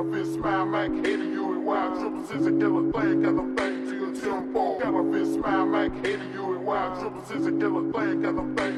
a fist smile, Mac, hating you and wild. Triple six a killer thing, got a thing to your tempo. Got a fist smile, Mac, hating you and wild. Triple six a killer thing, got tempo.